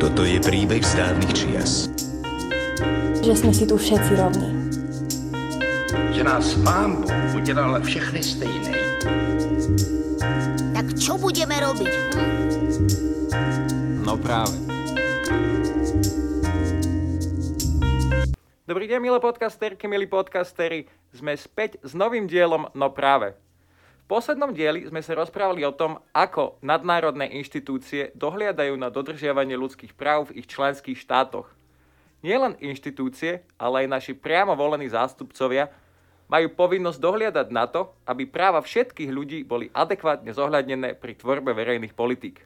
Toto je príbeh z dávnych čias. Že sme si tu všetci rovní. Že nás pán Boh udělal všechny stejné. Tak čo budeme robiť? Hm? No práve. Dobrý deň, milé podcasterky, milí podcastery. Sme späť s novým dielom No práve. V poslednom dieli sme sa rozprávali o tom, ako nadnárodné inštitúcie dohliadajú na dodržiavanie ľudských práv v ich členských štátoch. Nielen inštitúcie, ale aj naši priamo volení zástupcovia majú povinnosť dohliadať na to, aby práva všetkých ľudí boli adekvátne zohľadnené pri tvorbe verejných politík.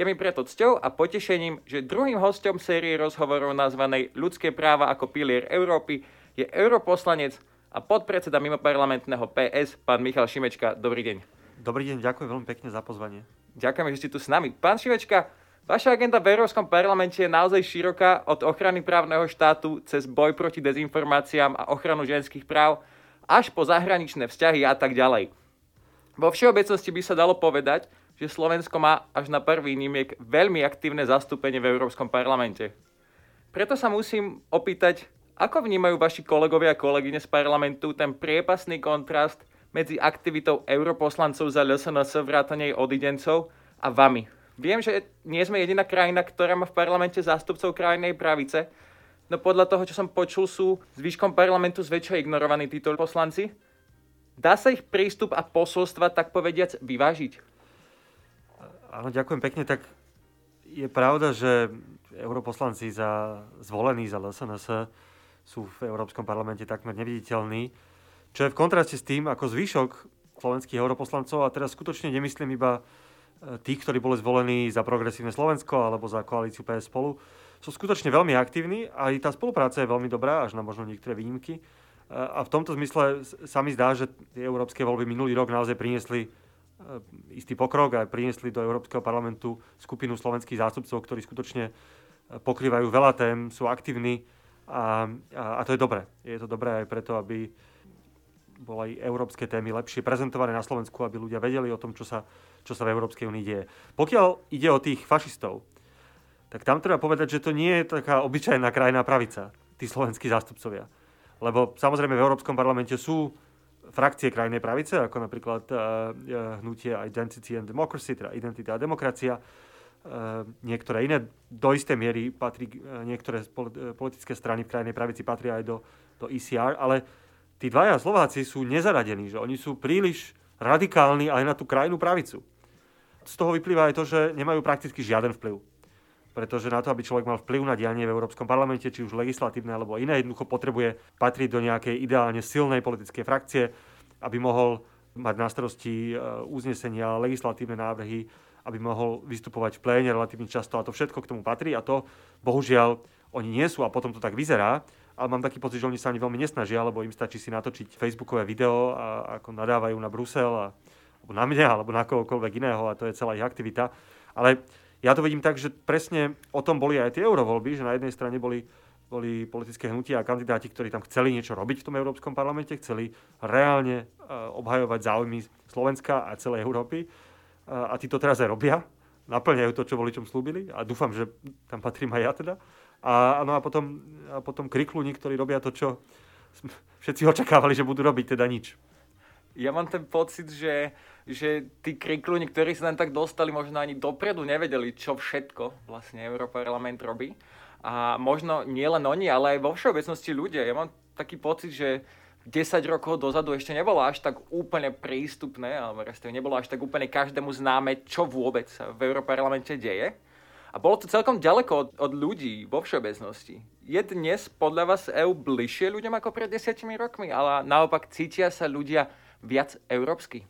Je mi preto cťou a potešením, že druhým hostom série rozhovorov nazvanej Ľudské práva ako pilier Európy je europoslanec a podpredseda mimoparlamentného PS, pán Michal Šimečka. Dobrý deň. Dobrý deň, ďakujem veľmi pekne za pozvanie. Ďakujeme, že ste tu s nami. Pán Šimečka, vaša agenda v Európskom parlamente je naozaj široká od ochrany právneho štátu cez boj proti dezinformáciám a ochranu ženských práv až po zahraničné vzťahy a tak ďalej. Vo všeobecnosti by sa dalo povedať, že Slovensko má až na prvý nímiek veľmi aktívne zastúpenie v Európskom parlamente. Preto sa musím opýtať, ako vnímajú vaši kolegovia a kolegyne z parlamentu ten priepasný kontrast medzi aktivitou europoslancov za LSNS vrátane odidencov a vami? Viem, že nie sme jediná krajina, ktorá má v parlamente zástupcov krajnej pravice, no podľa toho, čo som počul, sú zvyškom parlamentu zväčša ignorovaní títo poslanci. Dá sa ich prístup a posolstva, tak povediac, vyvážiť? Áno, ďakujem pekne. Tak je pravda, že europoslanci za, zvolení za LSNS sú v Európskom parlamente takmer neviditeľní, čo je v kontraste s tým, ako zvyšok slovenských europoslancov, a teraz skutočne nemyslím iba e, tých, ktorí boli zvolení za progresívne Slovensko alebo za koalíciu PS spolu, sú skutočne veľmi aktívni a aj tá spolupráca je veľmi dobrá, až na možno niektoré výnimky. E, a v tomto zmysle sa mi zdá, že tie európske voľby minulý rok naozaj priniesli e, istý pokrok a priniesli do Európskeho parlamentu skupinu slovenských zástupcov, ktorí skutočne pokrývajú veľa tém, sú aktívni a, a, a to je dobré. Je to dobré aj preto, aby boli európske témy lepšie prezentované na Slovensku, aby ľudia vedeli o tom, čo sa, čo sa v Európskej únii deje. Pokiaľ ide o tých fašistov, tak tam treba povedať, že to nie je taká obyčajná krajná pravica, tí slovenskí zástupcovia. Lebo samozrejme v Európskom parlamente sú frakcie krajnej pravice, ako napríklad uh, hnutie Identity and Democracy, teda Identita a demokracia, niektoré iné. Do istej miery patrí, eh, niektoré eh, politické strany v krajnej pravici patria aj do, do ECR, ale tí dvaja Slováci sú nezaradení, že oni sú príliš radikálni aj na tú krajnú pravicu. Z toho vyplýva aj to, že nemajú prakticky žiaden vplyv. Pretože na to, aby človek mal vplyv na dianie v Európskom parlamente, či už legislatívne alebo iné, jednoducho potrebuje patriť do nejakej ideálne silnej politickej frakcie, aby mohol mať na starosti uznesenia, legislatívne návrhy, aby mohol vystupovať v pléne relatívne často a to všetko k tomu patrí a to bohužiaľ oni nie sú a potom to tak vyzerá. Ale mám taký pocit, že oni sa ani veľmi nesnažia, lebo im stačí si natočiť facebookové video a ako nadávajú na Brusel a, alebo na mňa alebo na kohokoľvek iného a to je celá ich aktivita. Ale ja to vidím tak, že presne o tom boli aj tie eurovoľby, že na jednej strane boli boli politické hnutia a kandidáti, ktorí tam chceli niečo robiť v tom Európskom parlamente, chceli reálne obhajovať záujmy Slovenska a celej Európy a tí to teraz aj robia, naplňajú to, čo voličom slúbili a dúfam, že tam patrím aj ja teda. A, no a potom, a potom kriklúni, ktorí robia to, čo všetci očakávali, že budú robiť, teda nič. Ja mám ten pocit, že, že tí kriklúni, ktorí sa tam tak dostali, možno ani dopredu nevedeli, čo všetko vlastne Európarlament robí. A možno nie len oni, ale aj vo všeobecnosti ľudia. Ja mám taký pocit, že 10 rokov dozadu ešte nebolo až tak úplne prístupné, alebo respektíve nebolo až tak úplne každému známe, čo vôbec sa v Európarlamente deje. A bolo to celkom ďaleko od, od ľudí vo všeobecnosti. Je dnes podľa vás EU bližšie ľuďom ako pred desiatimi rokmi, ale naopak cítia sa ľudia viac európsky?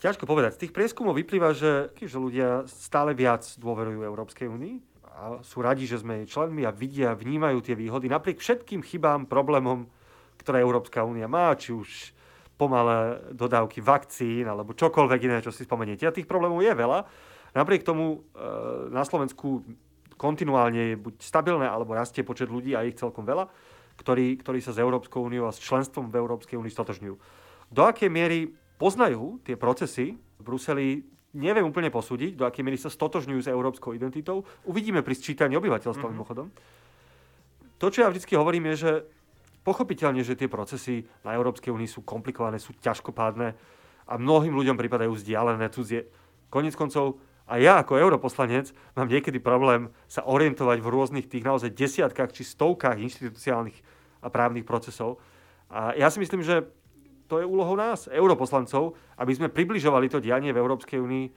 Ťažko povedať. Z tých prieskumov vyplýva, že, že ľudia stále viac dôverujú Európskej únii a sú radi, že sme jej členmi a vidia, vnímajú tie výhody napriek všetkým chybám, problémom, ktoré Európska únia má, či už pomalé dodávky vakcín alebo čokoľvek iné, čo si spomeniete. A tých problémov je veľa. Napriek tomu e, na Slovensku kontinuálne je buď stabilné, alebo rastie počet ľudí a ich celkom veľa, ktorí, ktorí sa s Európskou úniou a s členstvom v Európskej únii stotožňujú. Do akej miery poznajú tie procesy v Bruseli, neviem úplne posúdiť, do akej miery sa stotožňujú s európskou identitou. Uvidíme pri sčítaní obyvateľstva mm-hmm. mimochodom. To, čo ja vždy hovorím, je, že pochopiteľne, že tie procesy na Európskej únii sú komplikované, sú ťažkopádne a mnohým ľuďom pripadajú vzdialené, cudzie. Konec koncov, a ja ako europoslanec mám niekedy problém sa orientovať v rôznych tých naozaj desiatkách či stovkách inštitucionálnych a právnych procesov. A ja si myslím, že to je úlohou nás, europoslancov, aby sme približovali to dianie v Európskej únii e,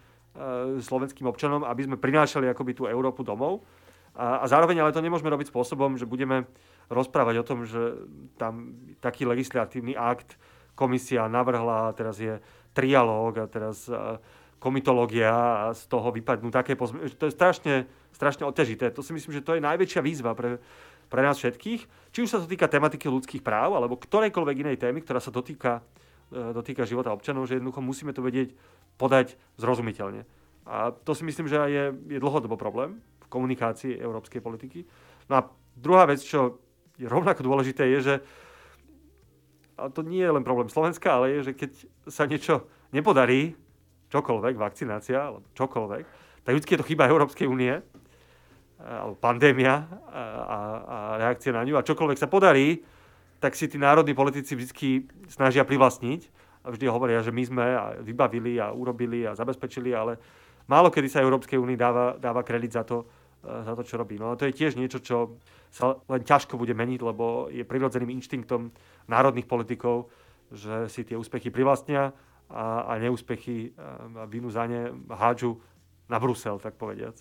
slovenským občanom, aby sme prinášali akoby tú Európu domov. A, a zároveň ale to nemôžeme robiť spôsobom, že budeme rozprávať o tom, že tam taký legislatívny akt komisia navrhla, a teraz je trialóg a teraz e, komitológia a z toho vypadnú také pozme... To je strašne, strašne otežité. To si myslím, že to je najväčšia výzva pre, pre nás všetkých. Či už sa to týka tematiky ľudských práv, alebo ktorejkoľvek inej témy, ktorá sa dotýka, e, dotýka života občanov, že jednoducho musíme to vedieť podať zrozumiteľne. A to si myslím, že je, je dlhodobo problém v komunikácii európskej politiky. No a druhá vec, čo rovnako dôležité, je, že a to nie je len problém Slovenska, ale je, že keď sa niečo nepodarí, čokoľvek, vakcinácia alebo čokoľvek, tak vždy je to chyba Európskej únie, alebo pandémia a, a, a na ňu. A čokoľvek sa podarí, tak si tí národní politici vždy snažia privlastniť a vždy hovoria, že my sme a vybavili a urobili a zabezpečili, ale málo kedy sa Európskej únii dáva, dáva kredit za to, za to, čo robí. No a to je tiež niečo, čo sa len ťažko bude meniť, lebo je prirodzeným inštinktom národných politikov, že si tie úspechy privlastnia a, a neúspechy a vinu za ne hádžu na Brusel, tak povediac.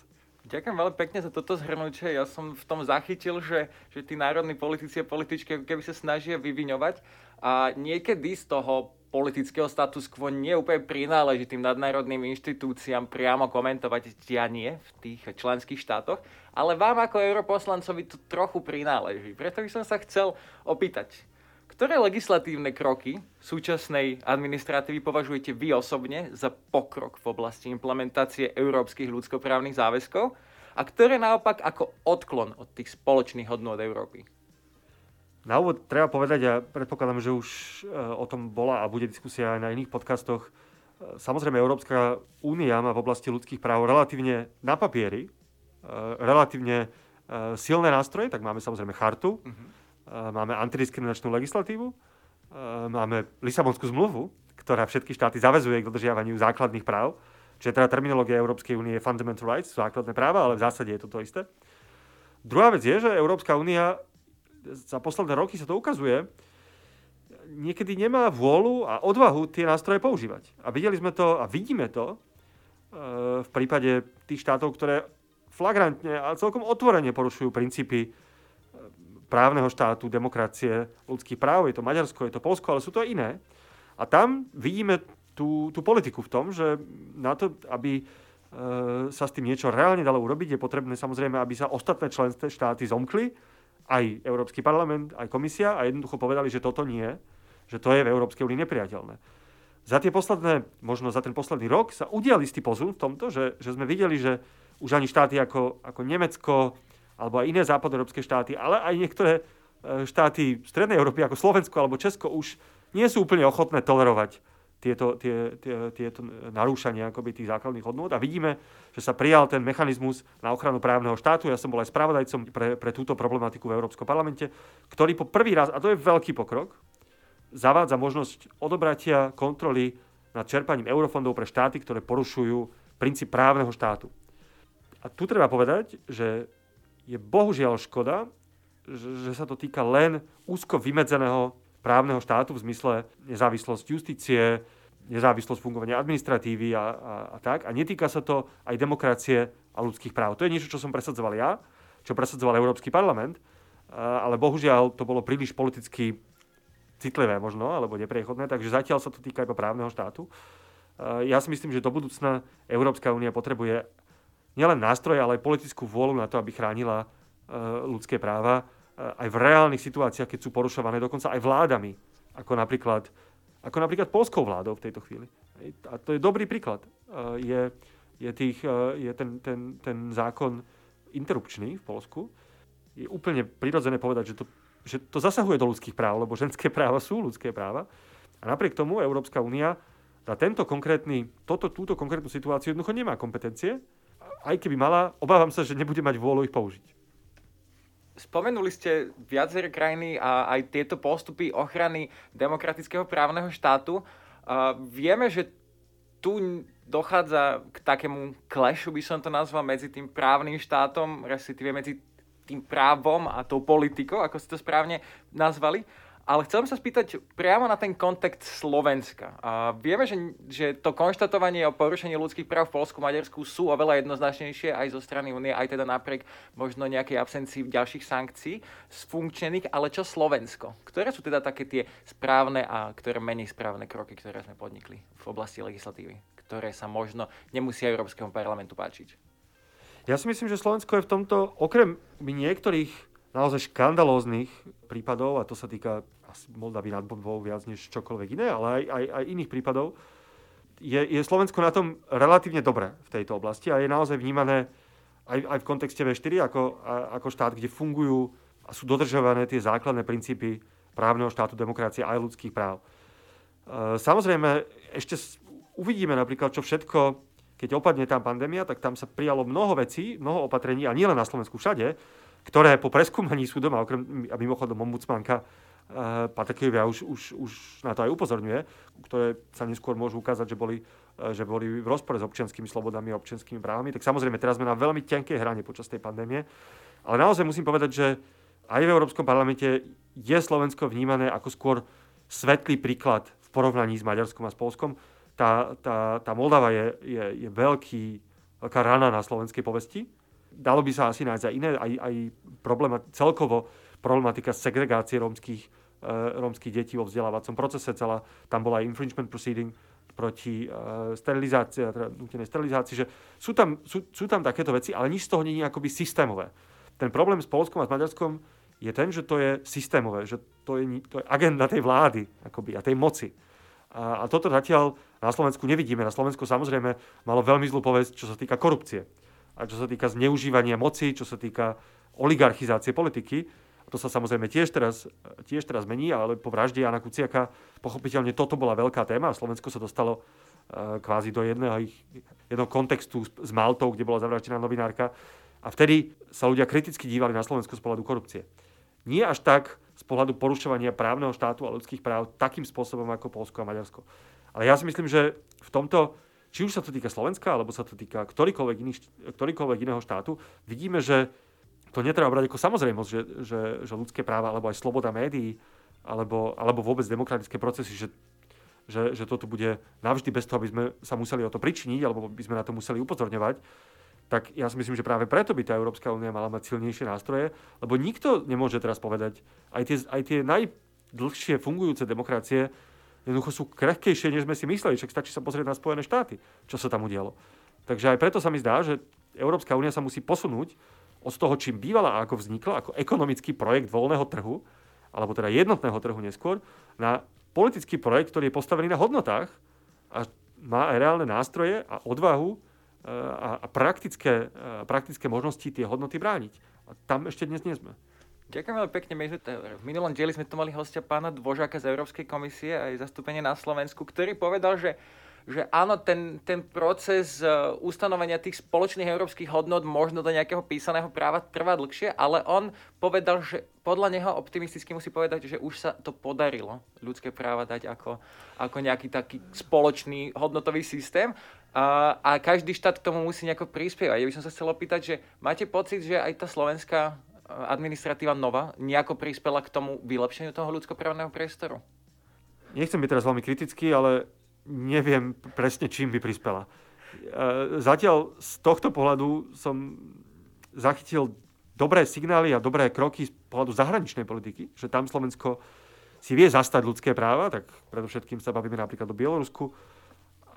Ďakujem veľmi pekne za toto zhrnutie. Ja som v tom zachytil, že, že tí národní politici a političky keby sa snažia vyviňovať a niekedy z toho politického status quo nie úplne prináleží tým nadnárodným inštitúciám priamo komentovať dianie v tých členských štátoch, ale vám ako europoslancovi to trochu prináleží. Preto by som sa chcel opýtať, ktoré legislatívne kroky súčasnej administratívy považujete vy osobne za pokrok v oblasti implementácie európskych ľudskoprávnych záväzkov a ktoré naopak ako odklon od tých spoločných hodnôt Európy? Na úvod treba povedať, a predpokladám, že už e, o tom bola a bude diskusia aj na iných podcastoch, e, samozrejme Európska únia má v oblasti ľudských práv relatívne na papieri, e, relatívne silné nástroje, tak máme samozrejme chartu, uh-huh Eh, máme antidiskriminačnú legislatívu, eh, máme Lisabonskú zmluvu, ktorá všetky štáty zavezuje k dodržiavaniu základných práv, čiže teda terminológia Európskej únie je fundamental rights, základné práva, ale v zásade je to to isté. Druhá vec je, že Európska únia za posledné roky sa to ukazuje, niekedy nemá vôľu a odvahu tie nástroje používať. A videli sme to a vidíme to eh, v prípade tých štátov, ktoré flagrantne a celkom otvorene porušujú princípy právneho štátu, demokracie, ľudských práv. Je to Maďarsko, je to Polsko, ale sú to iné. A tam vidíme tú, tú politiku v tom, že na to, aby e, sa s tým niečo reálne dalo urobiť, je potrebné samozrejme, aby sa ostatné členské štáty zomkli, aj Európsky parlament, aj komisia a jednoducho povedali, že toto nie, že to je v Európskej únii nepriateľné. Za tie posledné, možno za ten posledný rok sa udial istý pozun v tomto, že, že sme videli, že už ani štáty ako, ako Nemecko, alebo aj iné západoeurópske štáty, ale aj niektoré e, štáty Strednej Európy ako Slovensko alebo Česko už nie sú úplne ochotné tolerovať tieto, tie, tie, tieto narúšania akoby tých základných hodnôt. A vidíme, že sa prijal ten mechanizmus na ochranu právneho štátu. Ja som bol aj spravodajcom pre, pre túto problematiku v Európskom parlamente, ktorý po prvý raz, a to je veľký pokrok, zavádza možnosť odobratia kontroly nad čerpaním eurofondov pre štáty, ktoré porušujú princíp právneho štátu. A tu treba povedať, že je bohužiaľ škoda, že sa to týka len úzko vymedzeného právneho štátu v zmysle nezávislosť justície, nezávislosť fungovania administratívy a, a, a tak. A netýka sa to aj demokracie a ľudských práv. To je niečo, čo som presadzoval ja, čo presadzoval Európsky parlament, ale bohužiaľ to bolo príliš politicky citlivé možno, alebo nepriechodné, takže zatiaľ sa to týka iba právneho štátu. Ja si myslím, že do budúcna Európska únia potrebuje nielen nástroje, ale aj politickú vôľu na to, aby chránila e, ľudské práva aj v reálnych situáciách, keď sú porušované dokonca aj vládami, ako napríklad, ako napríklad polskou vládou v tejto chvíli. A to je dobrý príklad. E, je, je, tých, je ten, ten, ten zákon interrupčný v Polsku. Je úplne prirodzené povedať, že to, že to zasahuje do ľudských práv, lebo ženské práva sú ľudské práva. A napriek tomu Európska únia na tento konkrétny, toto, túto konkrétnu situáciu jednoducho nemá kompetencie. Aj keby mala, obávam sa, že nebude mať vôľu ich použiť. Spomenuli ste viaceré krajiny a aj tieto postupy ochrany demokratického právneho štátu. Uh, vieme, že tu dochádza k takému klešu, by som to nazval, medzi tým právnym štátom, respektíve medzi tým právom a tou politikou, ako ste to správne nazvali. Ale chcem sa spýtať priamo na ten kontext Slovenska. A vieme, že, že to konštatovanie o porušení ľudských práv v Polsku, Maďarsku sú oveľa jednoznačnejšie aj zo strany Unie, aj teda napriek možno nejakej absencii ďalších sankcií sfunkčnených, ale čo Slovensko? Ktoré sú teda také tie správne a ktoré menej správne kroky, ktoré sme podnikli v oblasti legislatívy, ktoré sa možno nemusia Európskemu parlamentu páčiť? Ja si myslím, že Slovensko je v tomto, okrem niektorých naozaj škandalóznych prípadov, a to sa týka asi Moldavy nad Bodvou viac než čokoľvek iné, ale aj, aj, aj iných prípadov, je, je Slovensko na tom relatívne dobre v tejto oblasti a je naozaj vnímané aj, aj v kontexte V4 ako, ako štát, kde fungujú a sú dodržované tie základné princípy právneho štátu, demokracie a aj ľudských práv. E, samozrejme, ešte uvidíme napríklad, čo všetko, keď opadne tá pandémia, tak tam sa prijalo mnoho vecí, mnoho opatrení, a nielen na Slovensku, všade, ktoré po preskúmaní súdom, a, okrem, a mimochodom ombudsmanka uh, Patekejovia už, už, už na to aj upozorňuje, ktoré sa neskôr môžu ukázať, že boli, uh, že boli v rozpore s občianskými slobodami a občianskými právami. Tak samozrejme, teraz sme na veľmi tenkej hrane počas tej pandémie. Ale naozaj musím povedať, že aj v Európskom parlamente je Slovensko vnímané ako skôr svetlý príklad v porovnaní s Maďarskom a s Polskom. Tá, tá, tá Moldava je, je, je veľký, veľká rana na slovenskej povesti dalo by sa asi nájsť aj iné, aj, aj problema, celkovo problematika segregácie rómskych, e, rómskych detí vo vzdelávacom procese. Celá, tam bola aj infringement proceeding proti e, sterilizácii, teda nutenej sterilizácii, že sú tam, sú, sú tam takéto veci, ale nič z toho nie je akoby systémové. Ten problém s Polskom a s Maďarskom je ten, že to je systémové, že to je, to je agenda tej vlády akoby, a tej moci. A, a toto zatiaľ na Slovensku nevidíme. Na Slovensku samozrejme malo veľmi zlú povesť, čo sa týka korupcie a čo sa týka zneužívania moci, čo sa týka oligarchizácie politiky. To sa samozrejme tiež teraz, tiež teraz mení, ale po vražde Jana Kuciaka pochopiteľne toto bola veľká téma a Slovensko sa dostalo e, kvázi do jedného, jedného kontextu s Maltou, kde bola zavraždená novinárka. A vtedy sa ľudia kriticky dívali na Slovensko z pohľadu korupcie. Nie až tak z pohľadu porušovania právneho štátu a ľudských práv takým spôsobom ako Polsko a Maďarsko. Ale ja si myslím, že v tomto či už sa to týka Slovenska, alebo sa to týka ktorýkoľvek, iný, ktorýkoľvek iného štátu, vidíme, že to netreba brať ako samozrejmosť, že, že, že ľudské práva, alebo aj sloboda médií, alebo, alebo vôbec demokratické procesy, že, že, že toto bude navždy bez toho, aby sme sa museli o to pričiniť, alebo by sme na to museli upozorňovať, tak ja si myslím, že práve preto by tá Európska únia mala mať silnejšie nástroje, lebo nikto nemôže teraz povedať, aj tie, aj tie najdlhšie fungujúce demokracie jednoducho sú krehkejšie, než sme si mysleli. Však stačí sa pozrieť na Spojené štáty, čo sa tam udialo. Takže aj preto sa mi zdá, že Európska únia sa musí posunúť od toho, čím bývala a ako vznikla, ako ekonomický projekt voľného trhu, alebo teda jednotného trhu neskôr, na politický projekt, ktorý je postavený na hodnotách a má aj reálne nástroje a odvahu e, a, praktické, e, praktické možnosti tie hodnoty brániť. A tam ešte dnes nie sme. Ďakujem veľmi pekne. Sme v minulom dieli sme tu mali hostia pána Dvožáka z Európskej komisie aj zastúpenie na Slovensku, ktorý povedal, že že áno, ten, ten proces uh, ustanovenia tých spoločných európskych hodnot možno do nejakého písaného práva trvá dlhšie, ale on povedal, že podľa neho optimisticky musí povedať, že už sa to podarilo ľudské práva dať ako, ako nejaký taký spoločný hodnotový systém a, a každý štát k tomu musí nejako prispievať. Ja by som sa chcel opýtať, že máte pocit, že aj tá slovenská administratíva nová nejako prispela k tomu vylepšeniu toho ľudskoprávneho priestoru? Nechcem byť teraz veľmi kritický, ale neviem presne, čím by prispela. E, zatiaľ z tohto pohľadu som zachytil dobré signály a dobré kroky z pohľadu zahraničnej politiky, že tam Slovensko si vie zastať ľudské práva, tak predovšetkým sa bavíme napríklad o Bielorusku,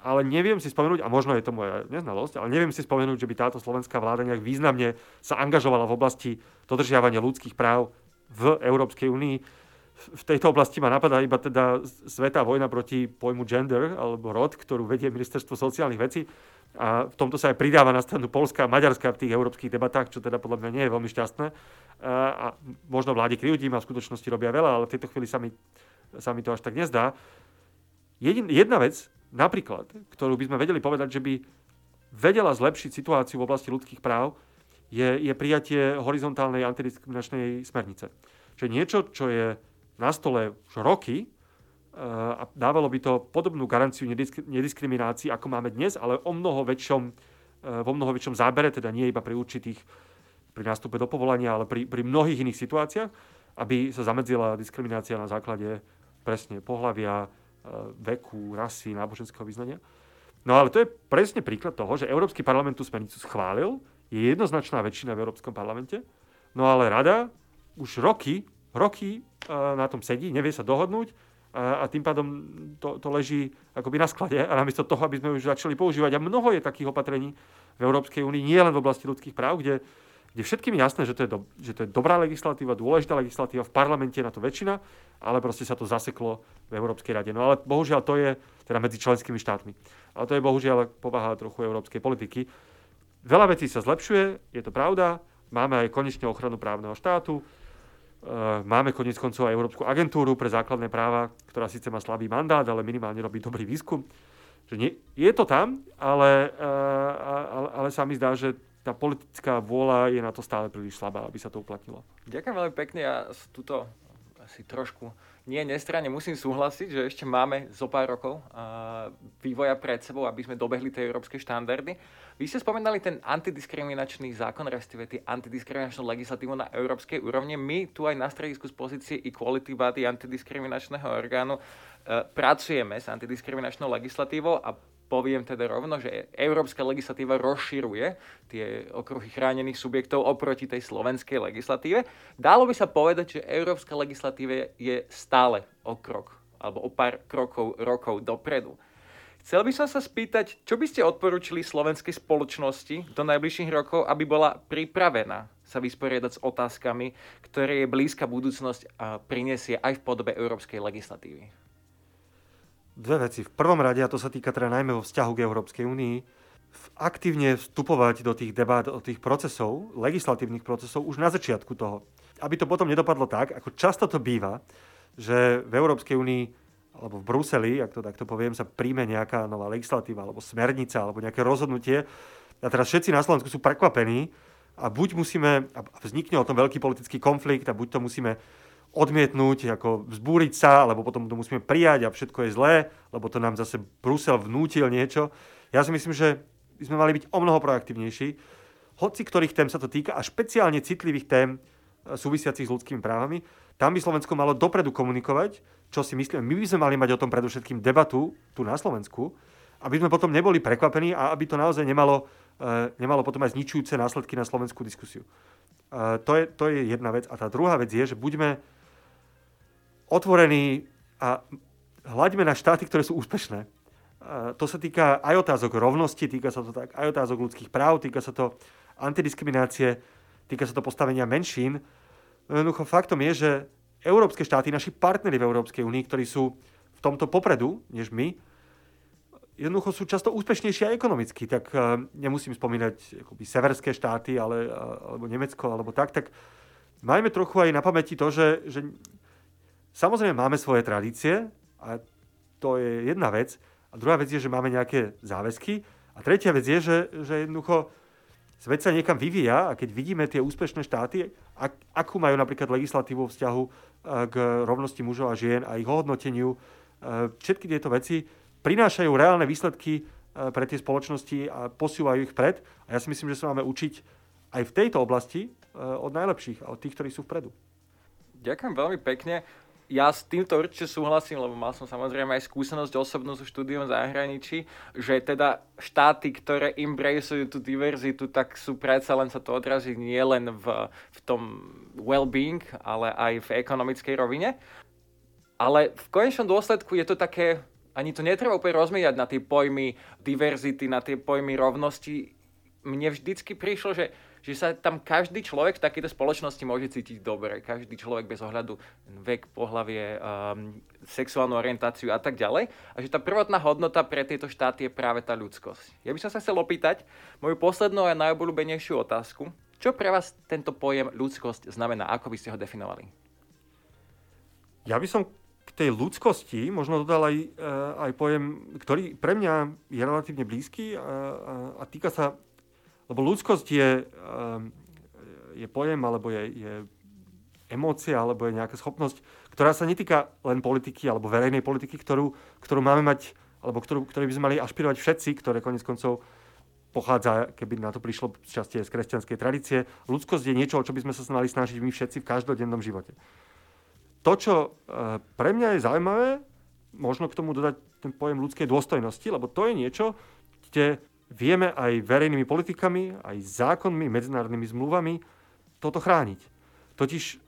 ale neviem si spomenúť, a možno je to moja neznalosť, ale neviem si spomenúť, že by táto slovenská vláda nejak významne sa angažovala v oblasti dodržiavania ľudských práv v Európskej únii. V tejto oblasti ma napadá iba teda svetá vojna proti pojmu gender alebo rod, ktorú vedie Ministerstvo sociálnych vecí. A v tomto sa aj pridáva na stranu Polska a Maďarska v tých európskych debatách, čo teda podľa mňa nie je veľmi šťastné. A možno vláde krivdím a v skutočnosti robia veľa, ale v tejto chvíli sa mi, sa mi to až tak nezdá. Jedin, jedna vec, napríklad, ktorú by sme vedeli povedať, že by vedela zlepšiť situáciu v oblasti ľudských práv, je, je prijatie horizontálnej antidiskriminačnej smernice. Čiže niečo, čo je na stole už roky, a dávalo by to podobnú garanciu nediskriminácii, ako máme dnes, ale o mnoho väčšom, vo mnoho väčšom zábere, teda nie iba pri určitých, pri nástupe do povolania, ale pri, pri mnohých iných situáciách, aby sa zamedzila diskriminácia na základe presne pohľavia, veku, rasy, náboženského vyznania. No ale to je presne príklad toho, že Európsky parlament tú smernicu schválil, je jednoznačná väčšina v Európskom parlamente, no ale rada už roky, roky na tom sedí, nevie sa dohodnúť, a, a tým pádom to, to leží akoby na sklade a namiesto toho, aby sme už začali používať. A mnoho je takých opatrení v Európskej únii, nie len v oblasti ľudských práv, kde, kde všetkým je jasné, že to je, do, že to je dobrá legislatíva, dôležitá legislatíva, v parlamente je na to väčšina, ale proste sa to zaseklo v Európskej rade. No ale bohužiaľ to je teda medzi členskými štátmi. Ale to je bohužiaľ povaha trochu európskej politiky. Veľa vecí sa zlepšuje, je to pravda, máme aj konečne ochranu právneho štátu, Eh, máme konec koncov aj Európsku agentúru pre základné práva, ktorá síce má slabý mandát, ale minimálne robí dobrý výskum. Že nie, je to tam, ale, ale, ale sa mi zdá, že tá politická vôľa je na to stále príliš slabá, aby sa to uplatnilo. Ďakujem veľmi pekne. Ja túto asi trošku nie nestranne musím súhlasiť, že ešte máme zo pár rokov uh, vývoja pred sebou, aby sme dobehli tie európske štandardy. Vy ste spomenali ten antidiskriminačný zákon, respektíve tie antidiskriminačnú legislatívu na európskej úrovni. My tu aj na stredisku z pozície Equality Body antidiskriminačného orgánu uh, pracujeme s antidiskriminačnou legislatívou a poviem teda rovno, že európska legislatíva rozširuje tie okruhy chránených subjektov oproti tej slovenskej legislatíve. Dalo by sa povedať, že európska legislatíva je stále o krok alebo o pár krokov, rokov dopredu. Chcel by som sa spýtať, čo by ste odporúčili slovenskej spoločnosti do najbližších rokov, aby bola pripravená sa vysporiadať s otázkami, ktoré je blízka budúcnosť a prinesie aj v podobe európskej legislatívy dve veci. V prvom rade, a to sa týka teda najmä vo vzťahu k Európskej únii, aktívne vstupovať do tých debát, do tých procesov, legislatívnych procesov už na začiatku toho. Aby to potom nedopadlo tak, ako často to býva, že v Európskej únii alebo v Bruseli, ak to takto poviem, sa príjme nejaká nová legislatíva alebo smernica alebo nejaké rozhodnutie a teraz všetci na Slovensku sú prekvapení a buď musíme, a vznikne o tom veľký politický konflikt a buď to musíme odmietnúť, ako vzbúriť sa, alebo potom to musíme prijať a všetko je zlé, lebo to nám zase Brusel vnútil niečo. Ja si myslím, že by sme mali byť o mnoho proaktívnejší. Hoci ktorých tém sa to týka a špeciálne citlivých tém e, súvisiacich s ľudskými právami, tam by Slovensko malo dopredu komunikovať, čo si myslíme. My by sme mali mať o tom predovšetkým debatu tu na Slovensku, aby sme potom neboli prekvapení a aby to naozaj nemalo, e, nemalo potom aj zničujúce následky na slovenskú diskusiu. E, to je, to je jedna vec. A tá druhá vec je, že buďme otvorení a hľaďme na štáty, ktoré sú úspešné. To sa týka aj otázok rovnosti, týka sa to tak aj otázok ľudských práv, týka sa to antidiskriminácie, týka sa to postavenia menšín. Jednoducho faktom je, že európske štáty, naši partnery v Európskej únii, ktorí sú v tomto popredu, než my, jednoducho sú často úspešnejšie aj ekonomicky. Tak uh, nemusím spomínať akoby, severské štáty, ale, alebo Nemecko, alebo tak, tak majme trochu aj na pamäti to, že, že Samozrejme máme svoje tradície a to je jedna vec. A druhá vec je, že máme nejaké záväzky. A tretia vec je, že, že jednoducho svet sa niekam vyvíja a keď vidíme tie úspešné štáty, ak, akú majú napríklad legislatívu vzťahu k rovnosti mužov a žien a ich hodnoteniu, všetky tieto veci prinášajú reálne výsledky pre tie spoločnosti a posúvajú ich pred. A ja si myslím, že sa máme učiť aj v tejto oblasti od najlepších a od tých, ktorí sú vpredu. Ďakujem veľmi pekne ja s týmto určite súhlasím, lebo mal som samozrejme aj skúsenosť osobnú so štúdiom v zahraničí, že teda štáty, ktoré embraceujú tú diverzitu, tak sú predsa len sa to odrazí nie len v, v tom well-being, ale aj v ekonomickej rovine. Ale v konečnom dôsledku je to také, ani to netreba úplne rozmieňať na tie pojmy diverzity, na tie pojmy rovnosti. Mne vždycky prišlo, že že sa tam každý človek v takejto spoločnosti môže cítiť dobre. Každý človek bez ohľadu vek, pohlavie, um, sexuálnu orientáciu a tak ďalej. A že tá prvotná hodnota pre tieto štáty je práve tá ľudskosť. Ja by som sa chcel opýtať moju poslednú a najobľúbenejšiu otázku. Čo pre vás tento pojem ľudskosť znamená? Ako by ste ho definovali? Ja by som k tej ľudskosti možno dodal aj, aj pojem, ktorý pre mňa je relatívne blízky a, a, a týka sa, lebo ľudskosť je, je pojem alebo je, je emócia alebo je nejaká schopnosť, ktorá sa netýka len politiky alebo verejnej politiky, ktorú, ktorú máme mať, alebo ktorú, ktorú by sme mali ašpirovať všetci, ktoré konec koncov pochádza, keby na to prišlo z časti z kresťanskej tradície. Ľudskosť je niečo, o čo by sme sa mali snažiť my všetci v každodennom živote. To, čo e, pre mňa je zaujímavé, možno k tomu dodať ten pojem ľudskej dôstojnosti, lebo to je niečo, kde vieme aj verejnými politikami, aj zákonmi, medzinárodnými zmluvami toto chrániť. Totiž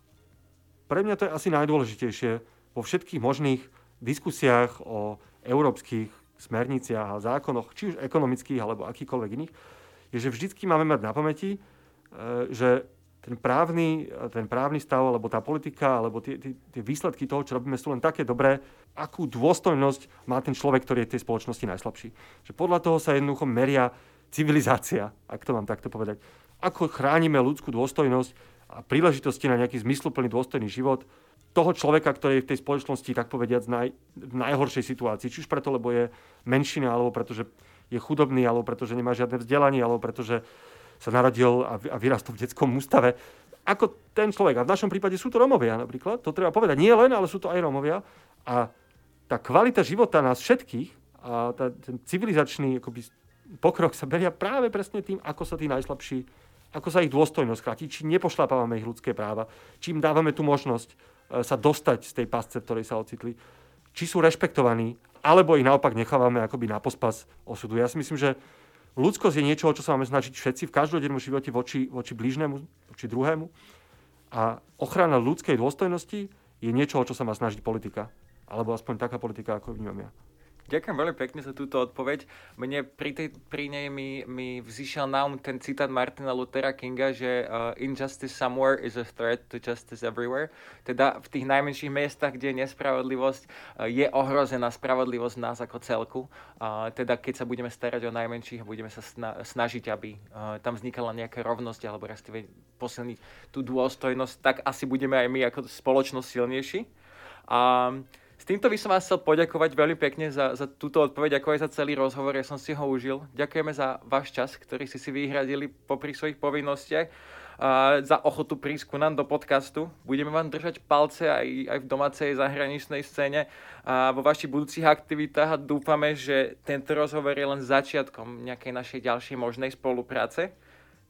pre mňa to je asi najdôležitejšie vo všetkých možných diskusiách o európskych smerniciach a zákonoch, či už ekonomických alebo akýkoľvek iných, je, že vždycky máme mať na pamäti, e, že ten právny, ten právny stav, alebo tá politika, alebo tie, tie, tie výsledky toho, čo robíme, sú len také dobré, akú dôstojnosť má ten človek, ktorý je v tej spoločnosti najslabší. Že podľa toho sa jednoducho meria civilizácia, ak to mám takto povedať. Ako chránime ľudskú dôstojnosť a príležitosti na nejaký zmysluplný dôstojný život toho človeka, ktorý je v tej spoločnosti, tak povediať, naj, v najhoršej situácii. Či už preto, lebo je menšina, alebo preto, že je chudobný, alebo preto, že nemá žiadne vzdelanie, alebo preto, že sa narodil a, vyrastol v detskom ústave. Ako ten človek. A v našom prípade sú to Romovia napríklad. To treba povedať. Nie len, ale sú to aj Romovia. A tá kvalita života nás všetkých a tá, ten civilizačný akoby, pokrok sa beria práve presne tým, ako sa tí najslabší ako sa ich dôstojnosť kráti, či nepošľapávame ich ľudské práva, či im dávame tú možnosť e, sa dostať z tej pasce, v ktorej sa ocitli, či sú rešpektovaní, alebo ich naopak nechávame akoby na pospas osudu. Ja si myslím, že ľudskosť je niečo, čo sa máme snažiť všetci v každodennom živote voči, voči blížnemu, voči druhému. A ochrana ľudskej dôstojnosti je niečo, čo sa má snažiť politika. Alebo aspoň taká politika, ako vnímam ja. Ďakujem veľmi pekne za túto odpoveď. Mne pri, tej, pri nej mi, mi vzýšiel na um ten citát Martina Luthera Kinga, že uh, injustice somewhere is a threat to justice everywhere. Teda v tých najmenších miestach, kde je nespravodlivosť, uh, je ohrozená spravodlivosť nás ako celku. Uh, teda keď sa budeme starať o najmenších a budeme sa sna- snažiť, aby uh, tam vznikala nejaká rovnosť alebo respektíve posilniť tú dôstojnosť, tak asi budeme aj my ako spoločnosť silnejší. Uh, s týmto by som vás chcel poďakovať veľmi pekne za, za túto odpoveď, ako aj za celý rozhovor. Ja som si ho užil. Ďakujeme za váš čas, ktorý si si vyhradili popri svojich povinnostiach a za ochotu prísť ku nám do podcastu. Budeme vám držať palce aj, aj v domácej zahraničnej scéne a vo vašich budúcich aktivitách a dúfame, že tento rozhovor je len začiatkom nejakej našej ďalšej možnej spolupráce.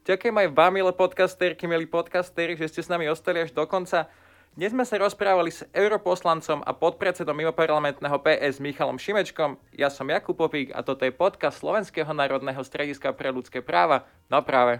Ďakujem aj vám, milé podcasterky, milí podcastery, že ste s nami ostali až do konca. Dnes sme sa rozprávali s europoslancom a podpredsedom mimoparlamentného PS Michalom Šimečkom. Ja som Jakub Popík a toto je podcast Slovenského národného strediska pre ľudské práva. No práve.